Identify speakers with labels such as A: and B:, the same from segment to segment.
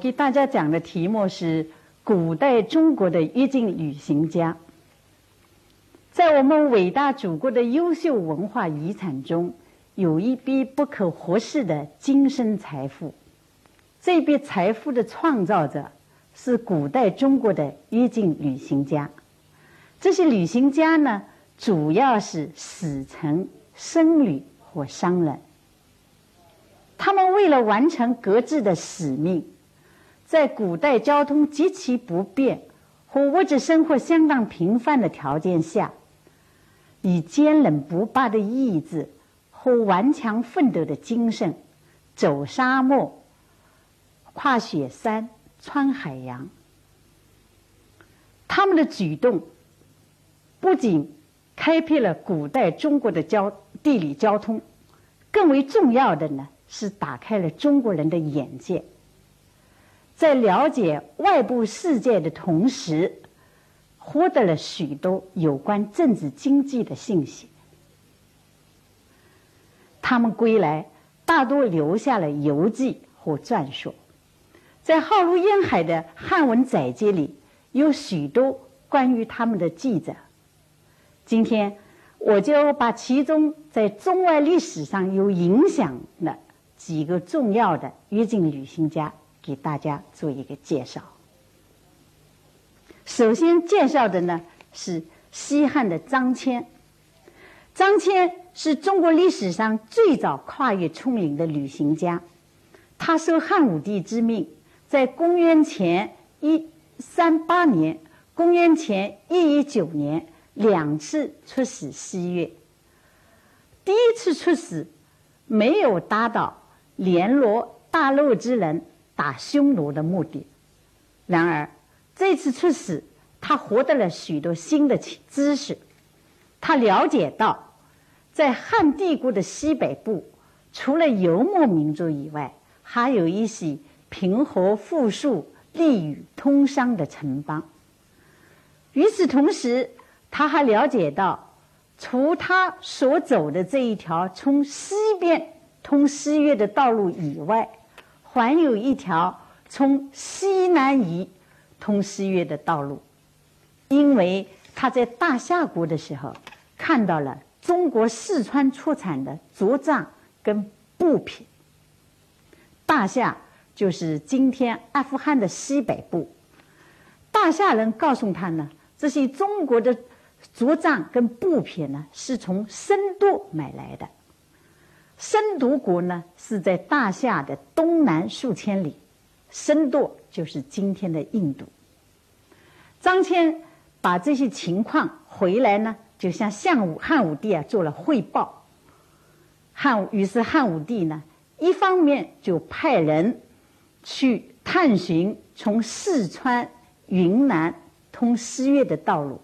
A: 给大家讲的题目是古代中国的越境旅行家。在我们伟大祖国的优秀文化遗产中，有一笔不可忽视的精神财富。这笔财富的创造者是古代中国的越境旅行家。这些旅行家呢，主要是使臣、僧侣或商人。他们为了完成各自的使命，在古代交通极其不便和物质生活相当贫乏的条件下，以坚韧不拔的意志和顽强奋斗的精神，走沙漠、跨雪山、穿海洋。他们的举动不仅开辟了古代中国的交地理交通，更为重要的呢。是打开了中国人的眼界，在了解外部世界的同时，获得了许多有关政治经济的信息。他们归来，大多留下了游记或传说，在浩如烟海的汉文载籍里，有许多关于他们的记载。今天，我就把其中在中外历史上有影响的。几个重要的越境旅行家给大家做一个介绍。首先介绍的呢是西汉的张骞。张骞是中国历史上最早跨越葱岭的旅行家。他受汉武帝之命，在公元前一三八年、公元前一一九年两次出使西域。第一次出使没有达到。联络大陆之人打匈奴的目的。然而，这次出使，他获得了许多新的知识。他了解到，在汉帝国的西北部，除了游牧民族以外，还有一些平和富庶、利于通商的城邦。与此同时，他还了解到，除他所走的这一条从西边。通西域的道路以外，还有一条从西南移通西域的道路。因为他在大夏国的时候，看到了中国四川出产的竹杖跟布匹。大夏就是今天阿富汗的西北部。大夏人告诉他呢，这些中国的竹杖跟布匹呢，是从深度买来的。深度国呢是在大夏的东南数千里，深度就是今天的印度。张骞把这些情况回来呢，就向项武汉武帝啊做了汇报。汉武于是汉武帝呢，一方面就派人去探寻从四川、云南通西域的道路，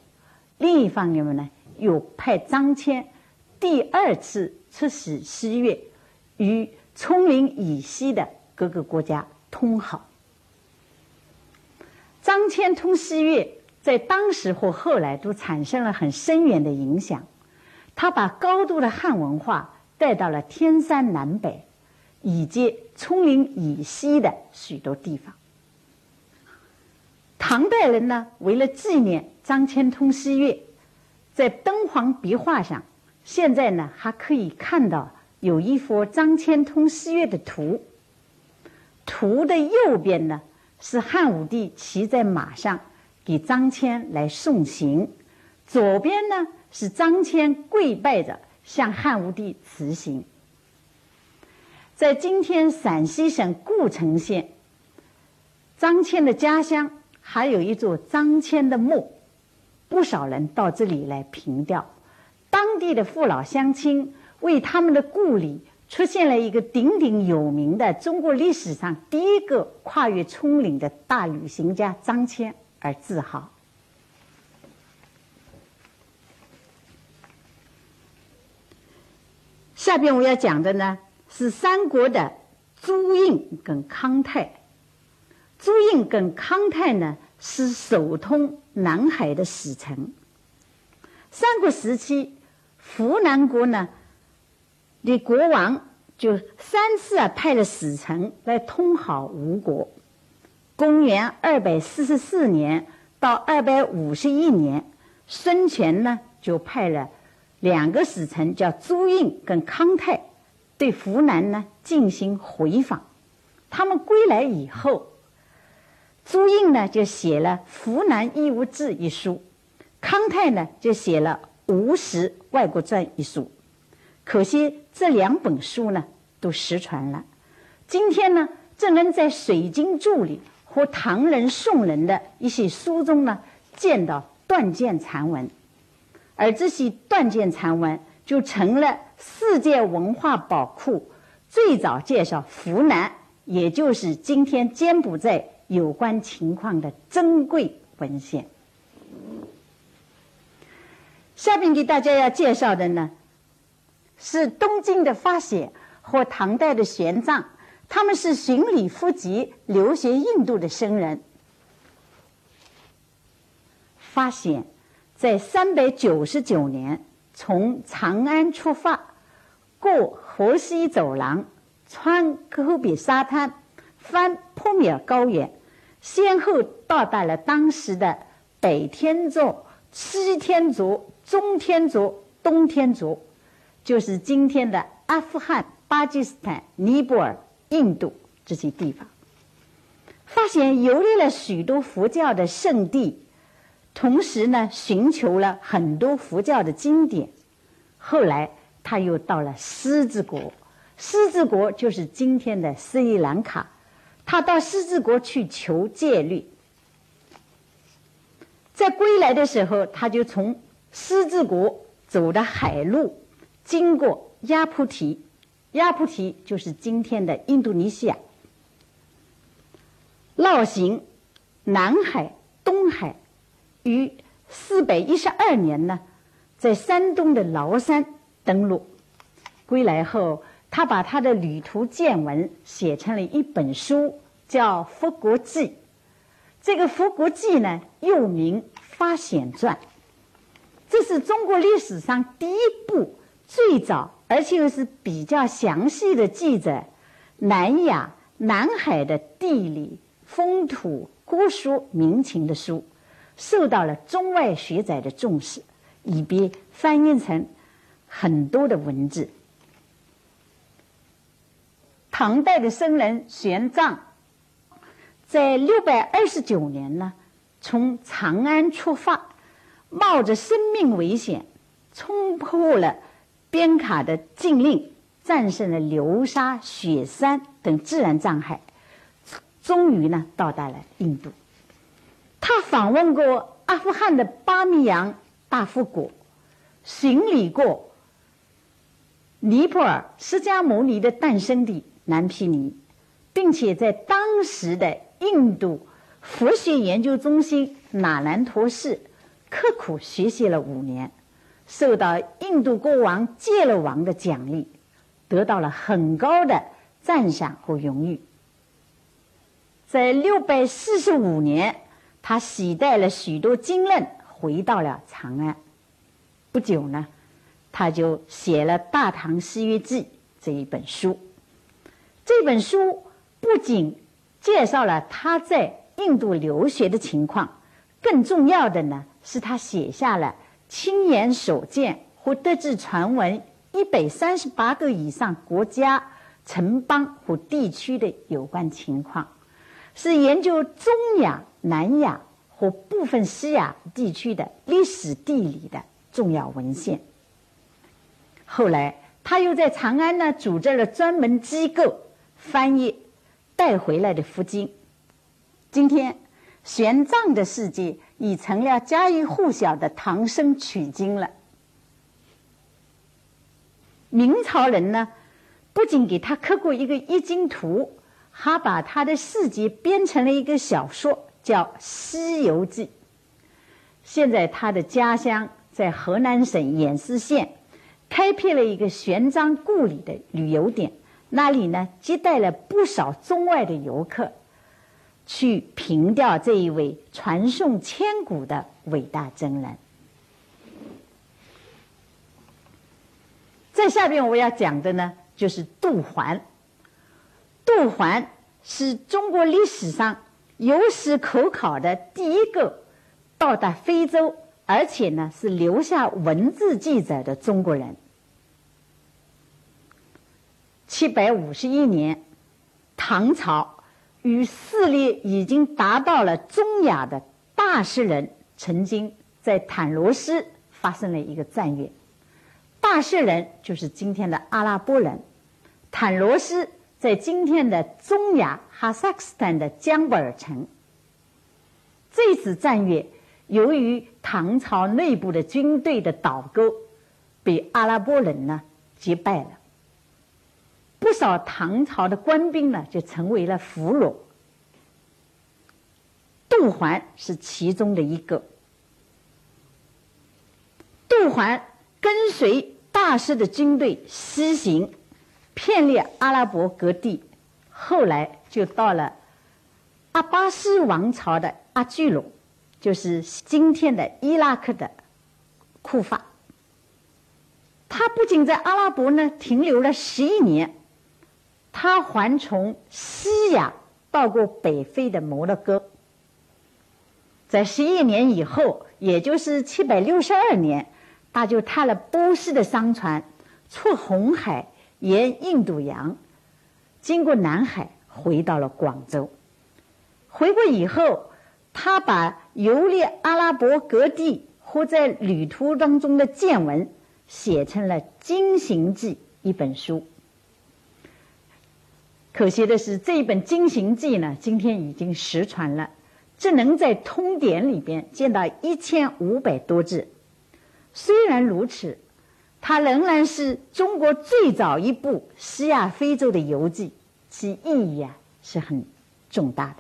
A: 另一方面呢，又派张骞第二次。出使西域，与葱岭以西的各个国家通好。张骞通西域，在当时或后来都产生了很深远的影响。他把高度的汉文化带到了天山南北，以及葱岭以西的许多地方。唐代人呢，为了纪念张骞通西域，在敦煌壁画上。现在呢，还可以看到有一幅张骞通西域的图。图的右边呢是汉武帝骑在马上给张骞来送行，左边呢是张骞跪拜着向汉武帝辞行。在今天陕西省故城县，张骞的家乡还有一座张骞的墓，不少人到这里来凭吊。当地的父老乡亲为他们的故里出现了一个鼎鼎有名的中国历史上第一个跨越葱岭的大旅行家张骞而自豪。下边我要讲的呢是三国的朱印跟康泰。朱印跟康泰呢是首通南海的使臣。三国时期。湖南国呢的国王就三次啊派了使臣来通好吴国。公元二百四十四年到二百五十一年，孙权呢就派了两个使臣，叫朱印跟康泰，对湖南呢进行回访。他们归来以后，朱印呢就写了《湖南义务志》一书，康泰呢就写了《吴实外国传》一书。可惜这两本书呢都失传了。今天呢，正能在水晶柱里和唐人、宋人的一些书中呢见到断剑残文，而这些断剑残文就成了世界文化宝库最早介绍湖南，也就是今天柬埔寨有关情况的珍贵文献。下面给大家要介绍的呢。是东晋的发显和唐代的玄奘，他们是寻礼赴吉留学印度的僧人。发显在三百九十九年从长安出发，过河西走廊，穿戈壁沙滩，翻坡米尔高原，先后到达了当时的北天竺、西天竺、中天竺、东天竺。就是今天的阿富汗、巴基斯坦、尼泊尔、印度这些地方，发现游历了许多佛教的圣地，同时呢，寻求了很多佛教的经典。后来他又到了狮子国，狮子国就是今天的斯里兰卡，他到狮子国去求戒律。在归来的时候，他就从狮子国走的海路。经过亚菩提，亚菩提就是今天的印度尼西亚，绕行南海、东海，于四百一十二年呢，在山东的崂山登陆。归来后，他把他的旅途见闻写成了一本书，叫《佛国记》。这个《佛国记》呢，又名《发显传》，这是中国历史上第一部。最早，而且又是比较详细的记载南亚、南海的地理、风土、古书、民情的书，受到了中外学者的重视，以便翻译成很多的文字。唐代的僧人玄奘，在六百二十九年呢，从长安出发，冒着生命危险，冲破了。边卡的禁令，战胜了流沙、雪山等自然障碍，终于呢到达了印度。他访问过阿富汗的巴米扬大富国，行礼过尼泊尔释迦牟尼的诞生地南毗尼，并且在当时的印度佛学研究中心那兰陀寺刻苦学习了五年。受到印度国王戒勒王的奖励，得到了很高的赞赏和荣誉。在六百四十五年，他携带了许多经论回到了长安。不久呢，他就写了《大唐西域记》这一本书。这本书不仅介绍了他在印度留学的情况，更重要的呢，是他写下了。亲眼所见或得知传闻一百三十八个以上国家、城邦和地区的有关情况，是研究中亚、南亚和部分西亚地区的历史地理的重要文献。后来，他又在长安呢组织了专门机构翻译带回来的佛经。今天，玄奘的世界。已成了家喻户晓的唐僧取经了。明朝人呢，不仅给他刻过一个易经图，还把他的事迹编成了一个小说，叫《西游记》。现在他的家乡在河南省偃师县，开辟了一个玄奘故里的旅游点，那里呢接待了不少中外的游客。去凭吊这一位传颂千古的伟大真人。在下边我要讲的呢，就是杜环。杜环是中国历史上有史可考的第一个到达非洲，而且呢是留下文字记载的中国人。七百五十一年，唐朝与势力已经达到了中亚的大诗人，曾经在坦罗斯发生了一个战役。大诗人就是今天的阿拉伯人，坦罗斯在今天的中亚哈萨克斯坦的江布尔城。这次战役由于唐朝内部的军队的倒戈，被阿拉伯人呢击败了。少唐朝的官兵呢，就成为了俘虏。杜环是其中的一个。杜环跟随大师的军队西行，遍猎阿拉伯各地，后来就到了阿巴斯王朝的阿居鲁，就是今天的伊拉克的库法。他不仅在阿拉伯呢停留了十一年。他还从西亚到过北非的摩洛哥，在十一年以后，也就是七百六十二年，他就踏了波斯的商船，出红海，沿印度洋，经过南海，回到了广州。回国以后，他把游历阿拉伯各地或在旅途当中的见闻，写成了《经行记》一本书。可惜的是，这一本《经行记》呢，今天已经失传了，只能在通典里边见到一千五百多字。虽然如此，它仍然是中国最早一部西亚非洲的游记，其意义啊是很重大的。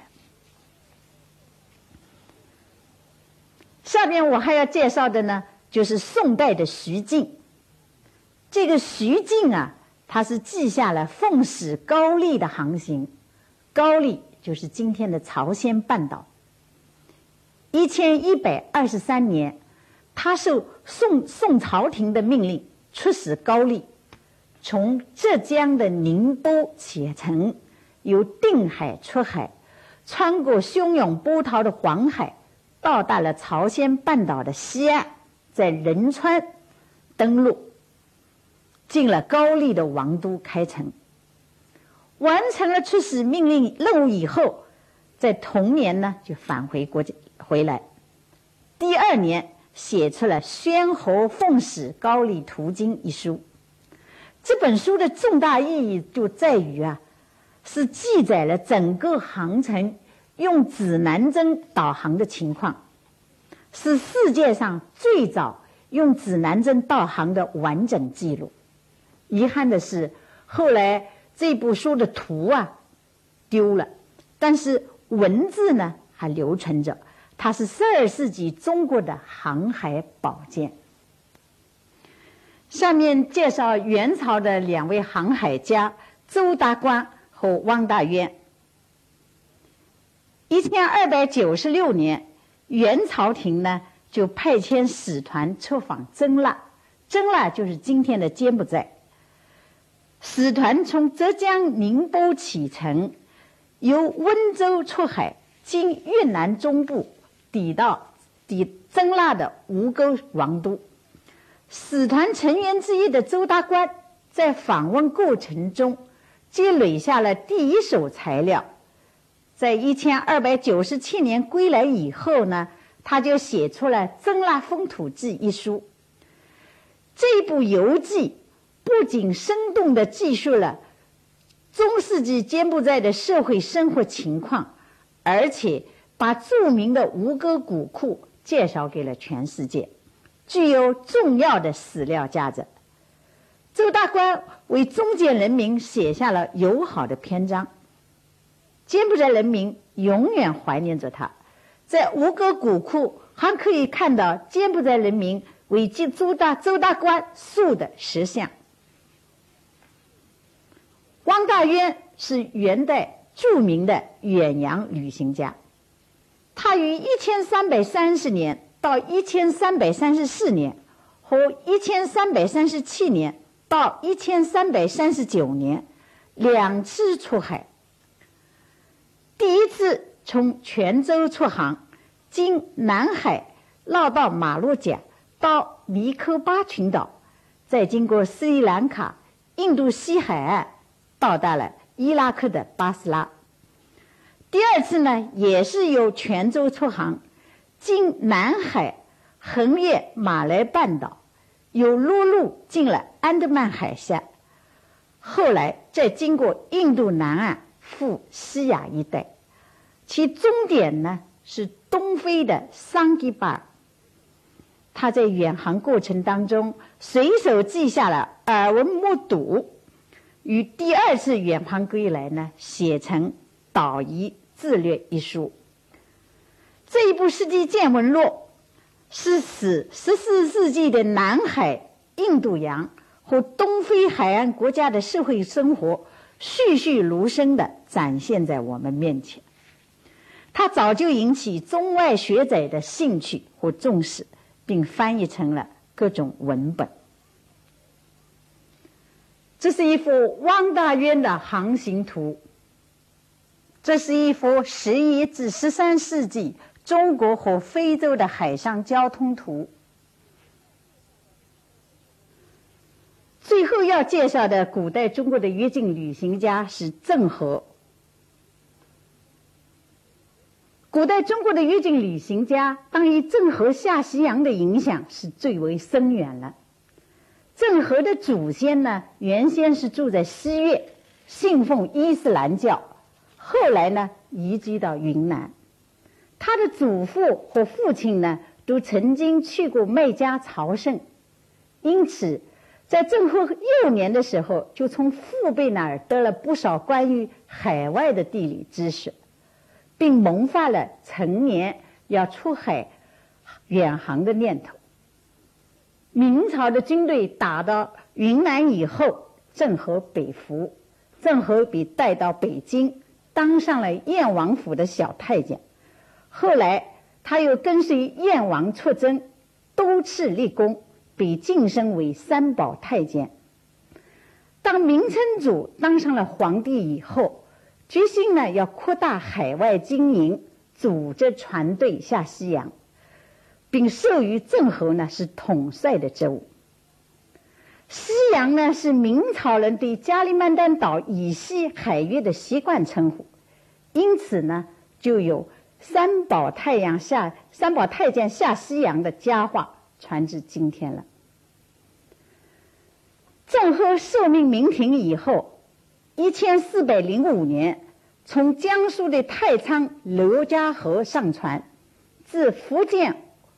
A: 下面我还要介绍的呢，就是宋代的徐敬。这个徐敬啊。他是记下了奉使高丽的航行，高丽就是今天的朝鲜半岛。一千一百二十三年，他受宋宋朝廷的命令出使高丽，从浙江的宁波启程，由定海出海，穿过汹涌波涛的黄海，到达了朝鲜半岛的西岸，在仁川登陆。进了高丽的王都开城，完成了出使命令任务以后，在同年呢就返回国家回来。第二年写出了《宣侯奉使高丽途经》一书。这本书的重大意义就在于啊，是记载了整个航程用指南针导航的情况，是世界上最早用指南针导航的完整记录。遗憾的是，后来这部书的图啊丢了，但是文字呢还留存着。它是十二世纪中国的航海宝鉴。下面介绍元朝的两位航海家周达观和汪大渊。一千二百九十六年，元朝廷呢就派遣使团出访真腊，真腊就是今天的柬埔寨。使团从浙江宁波启程，由温州出海，经越南中部，抵到抵真腊的吴哥王都。使团成员之一的周达观在访问过程中积累下了第一手材料。在一千二百九十七年归来以后呢，他就写出了《真腊风土记》一书。这部游记。不仅生动地记述了中世纪柬埔寨的社会生活情况，而且把著名的吴哥古库介绍给了全世界，具有重要的史料价值。周大观为中间人民写下了友好的篇章，柬埔寨人民永远怀念着他。在吴哥古库还可以看到柬埔寨人民为周大周大观塑的石像。汪大渊是元代著名的远洋旅行家，他于一千三百三十年到一千三百三十四年和一千三百三十七年到一千三百三十九年，两次出海。第一次从泉州出航，经南海绕到马六甲，到尼科巴群岛，再经过斯里兰卡、印度西海岸，到达了伊拉克的巴斯拉。第二次呢，也是由泉州出航，经南海横越马来半岛，又陆路进了安德曼海峡，后来再经过印度南岸赴西亚一带，其终点呢是东非的桑吉巴尔。他在远航过程当中随手记下了耳闻目睹，与第二次远航归来呢，写成《岛夷自略》一书。这一部《世纪见闻录》是使十四世纪的南海、印度洋和东非海岸国家的社会生活栩栩如生的展现在我们面前。它早就引起中外学者的兴趣和重视。并翻译成了各种文本。这是一幅汪大渊的航行图。这是一幅十一至十三世纪中国和非洲的海上交通图。最后要介绍的古代中国的越境旅行家是郑和。古代中国的越境旅行家，当以郑和下西洋的影响是最为深远了。郑和的祖先呢，原先是住在西岳，信奉伊斯兰教，后来呢移居到云南。他的祖父和父亲呢，都曾经去过麦加朝圣，因此在郑和幼年的时候，就从父辈那儿得了不少关于海外的地理知识。并萌发了成年要出海远航的念头。明朝的军队打到云南以后，郑和北服，郑和被带到北京，当上了燕王府的小太监。后来他又跟随燕王出征，多次立功，被晋升为三宝太监。当明成祖当上了皇帝以后。决心呢，要扩大海外经营，组织船队下西洋，并授予郑和呢是统帅的职务。西洋呢是明朝人对加里曼丹岛以西海域的习惯称呼，因此呢就有三宝太阳下三宝太监下西洋的佳话传至今天了。郑和受命明廷以后。一千四百零五年，从江苏的太仓刘家河上船，自福建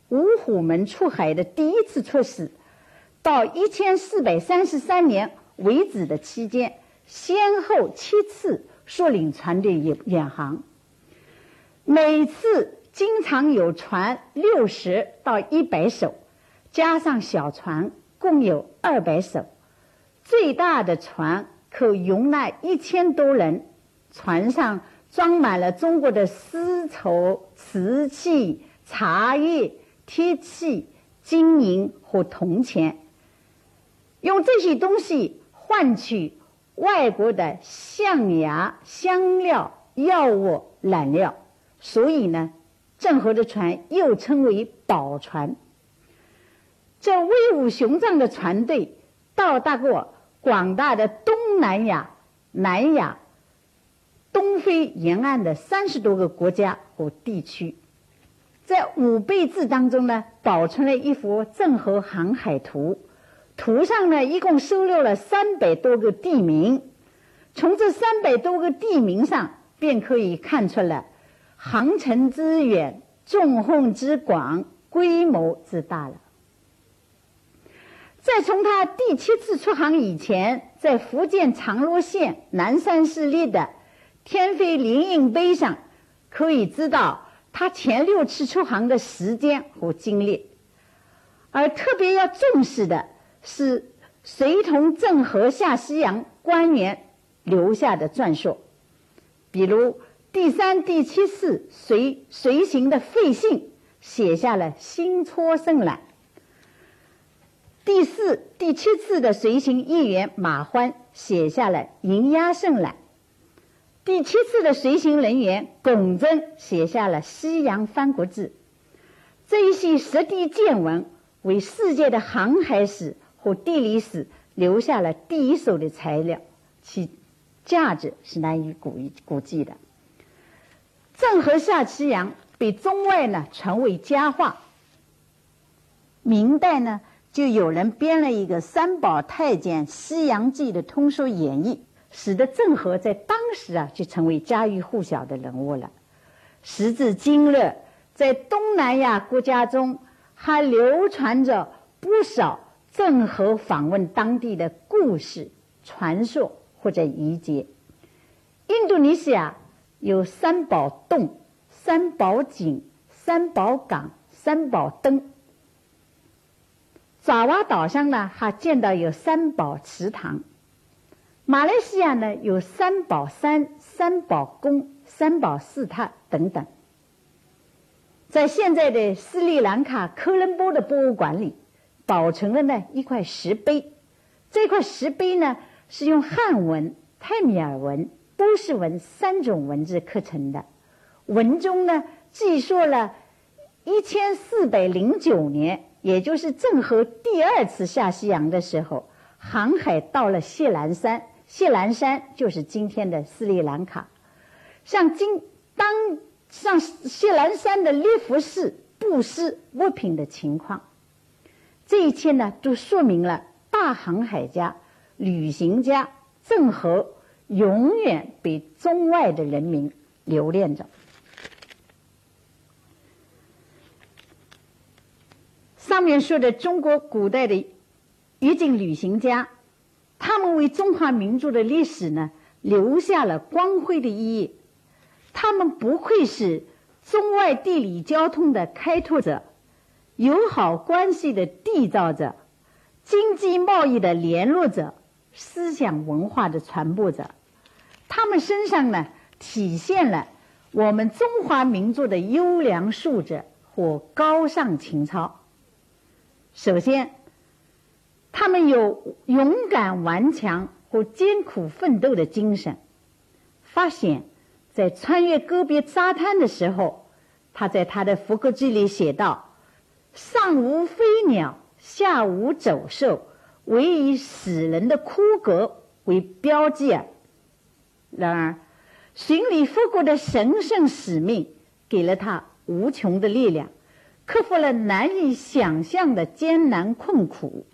A: 五虎门出海的第一次出使，到一千四百三十三年为止的期间，先后七次率领船队远远航。每次经常有船六十到一百艘，加上小船共有二百艘，最大的船。可容纳一千多人，船上装满了中国的丝绸、瓷器、茶叶、铁器、金银和铜钱，用这些东西换取外国的象牙、香料、药物、染料，所以呢，郑和的船又称为宝船。这威武雄壮的船队到达过。广大的东南亚、南亚、东非沿岸的三十多个国家和地区，在五倍字当中呢，保存了一幅郑和航海图。图上呢，一共收录了三百多个地名。从这三百多个地名上，便可以看出了航程之远、纵横之广、规模之大了。在从他第七次出航以前，在福建长乐县南山市立的天妃灵印碑上，可以知道他前六次出航的时间和经历。而特别要重视的是随同郑和下西洋官员留下的传说，比如第三、第七次随随行的费信写下了《新戳圣览》。第四、第七次的随行议员马欢写下了《迎鸭圣览》，第七次的随行人员龚真写下了《西洋三国志》。这一些实地见闻，为世界的航海史和地理史留下了第一手的材料，其价值是难以估估计的。郑和下西洋被中外呢传为佳话。明代呢。就有人编了一个三宝太监西洋记的通俗演绎，使得郑和在当时啊就成为家喻户晓的人物了。时至今日，在东南亚国家中还流传着不少郑和访问当地的故事、传说或者遗迹。印度尼西亚有三宝洞、三宝井、三宝港、三宝灯。爪哇岛上呢，还见到有三宝池塘；马来西亚呢，有三宝山、三宝宫、三宝寺塔等等。在现在的斯里兰卡科伦坡的博物馆里，保存了呢一块石碑。这块石碑呢，是用汉文、泰米尔文、波斯文三种文字刻成的。文中呢，记述了一千四百零九年。也就是郑和第二次下西洋的时候，航海到了谢兰山，谢兰山就是今天的斯里兰卡。像今当上谢兰山的列佛寺布施物品的情况，这一切呢，都说明了大航海家、旅行家郑和永远被中外的人民留恋着。上面说的中国古代的越境旅行家，他们为中华民族的历史呢留下了光辉的意义。他们不愧是中外地理交通的开拓者，友好关系的缔造者，经济贸易的联络者，思想文化的传播者。他们身上呢体现了我们中华民族的优良素质和高尚情操。首先，他们有勇敢顽强和艰苦奋斗的精神。发现，在穿越戈壁沙滩的时候，他在他的《福克记》里写道：“上无飞鸟，下无走兽，唯以死人的枯槁为标记。”然而，寻礼复国的神圣使命给了他无穷的力量。克服了难以想象的艰难困苦，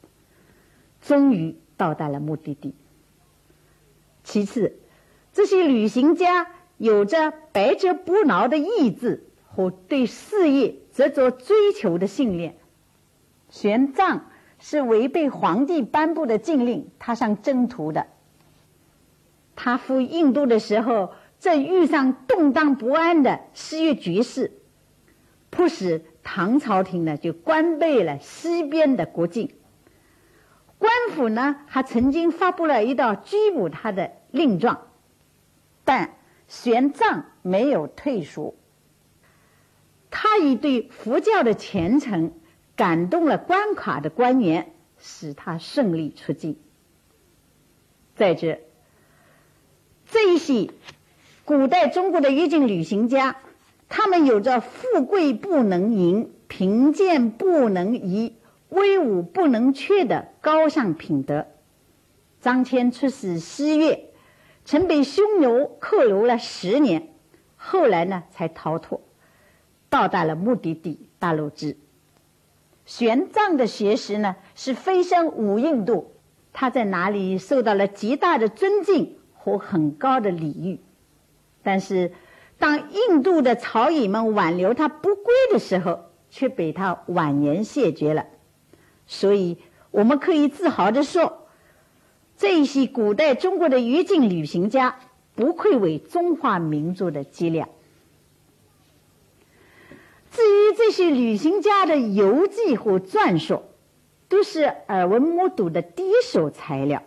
A: 终于到达了目的地。其次，这些旅行家有着百折不挠的意志和对事业执着追求的信念。玄奘是违背皇帝颁布的禁令踏上征途的。他赴印度的时候，正遇上动荡不安的西域局势，迫使。唐朝廷呢，就关闭了西边的国境。官府呢，还曾经发布了一道拘捕他的令状，但玄奘没有退缩。他以对佛教的虔诚感动了关卡的官员，使他顺利出境。再者，这一些古代中国的越境旅行家。他们有着富贵不能淫、贫贱不能移、威武不能屈的高尚品德。张骞出使西越，曾被匈奴扣留了十年，后来呢才逃脱，到达了目的地大陆之。玄奘的学识呢是飞升五印度，他在哪里受到了极大的尊敬和很高的礼遇，但是。当印度的朝野们挽留他不归的时候，却被他婉言谢绝了。所以，我们可以自豪地说，这些古代中国的越境旅行家不愧为中华民族的脊梁。至于这些旅行家的游记和传说，都是耳闻目睹的第一手材料，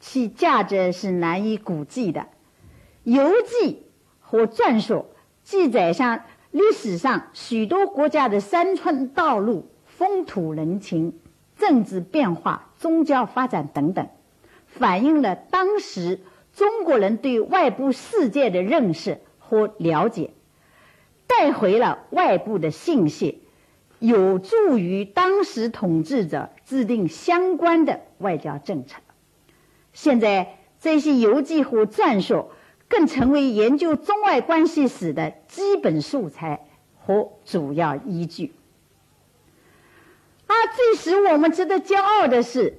A: 其价值是难以估计的。游记。和传说记载上历史上许多国家的山川道路、风土人情、政治变化、宗教发展等等，反映了当时中国人对外部世界的认识和了解，带回了外部的信息，有助于当时统治者制定相关的外交政策。现在这些游记和传说更成为研究中外关系史的基本素材和主要依据。而最使我们值得骄傲的是，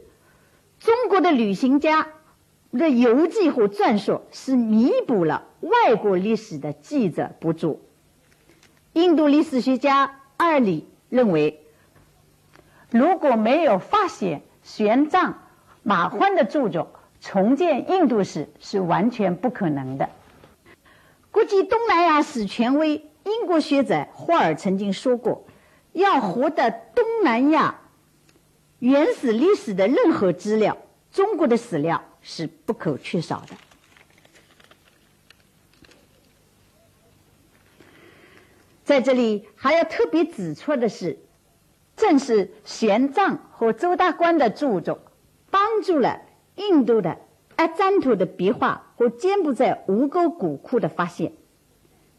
A: 中国的旅行家的游记和传说是弥补了外国历史的记者不足。印度历史学家二里认为，如果没有发现玄奘、马欢的著作，重建印度史是完全不可能的。国际东南亚史权威英国学者霍尔曾经说过。要获得东南亚原始历史的任何资料，中国的史料是不可缺少的。在这里还要特别指出的是，正是玄奘和周大观的著作，帮助了印度的阿占图的壁画和柬埔寨吴哥古窟的发现。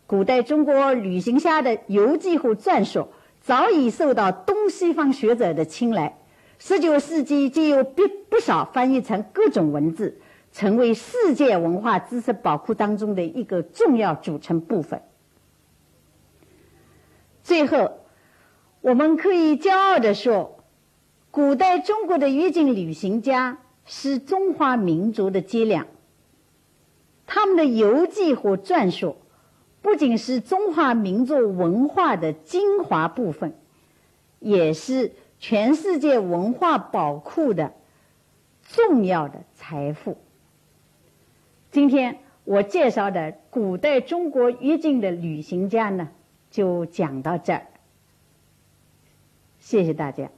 A: 古代中国旅行家的游记和传说。早已受到东西方学者的青睐。十九世纪就有不不少翻译成各种文字，成为世界文化知识宝库当中的一个重要组成部分。最后，我们可以骄傲地说，古代中国的越境旅行家是中华民族的脊梁。他们的游记和传说。不仅是中华民族文化的精华部分，也是全世界文化宝库的重要的财富。今天我介绍的古代中国越境的旅行家呢，就讲到这儿。谢谢大家。